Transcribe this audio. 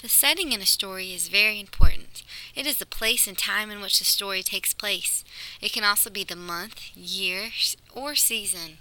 The setting in a story is very important. It is the place and time in which the story takes place. It can also be the month, year, or season.